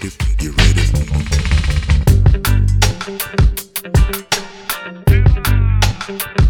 ready? You ready? You?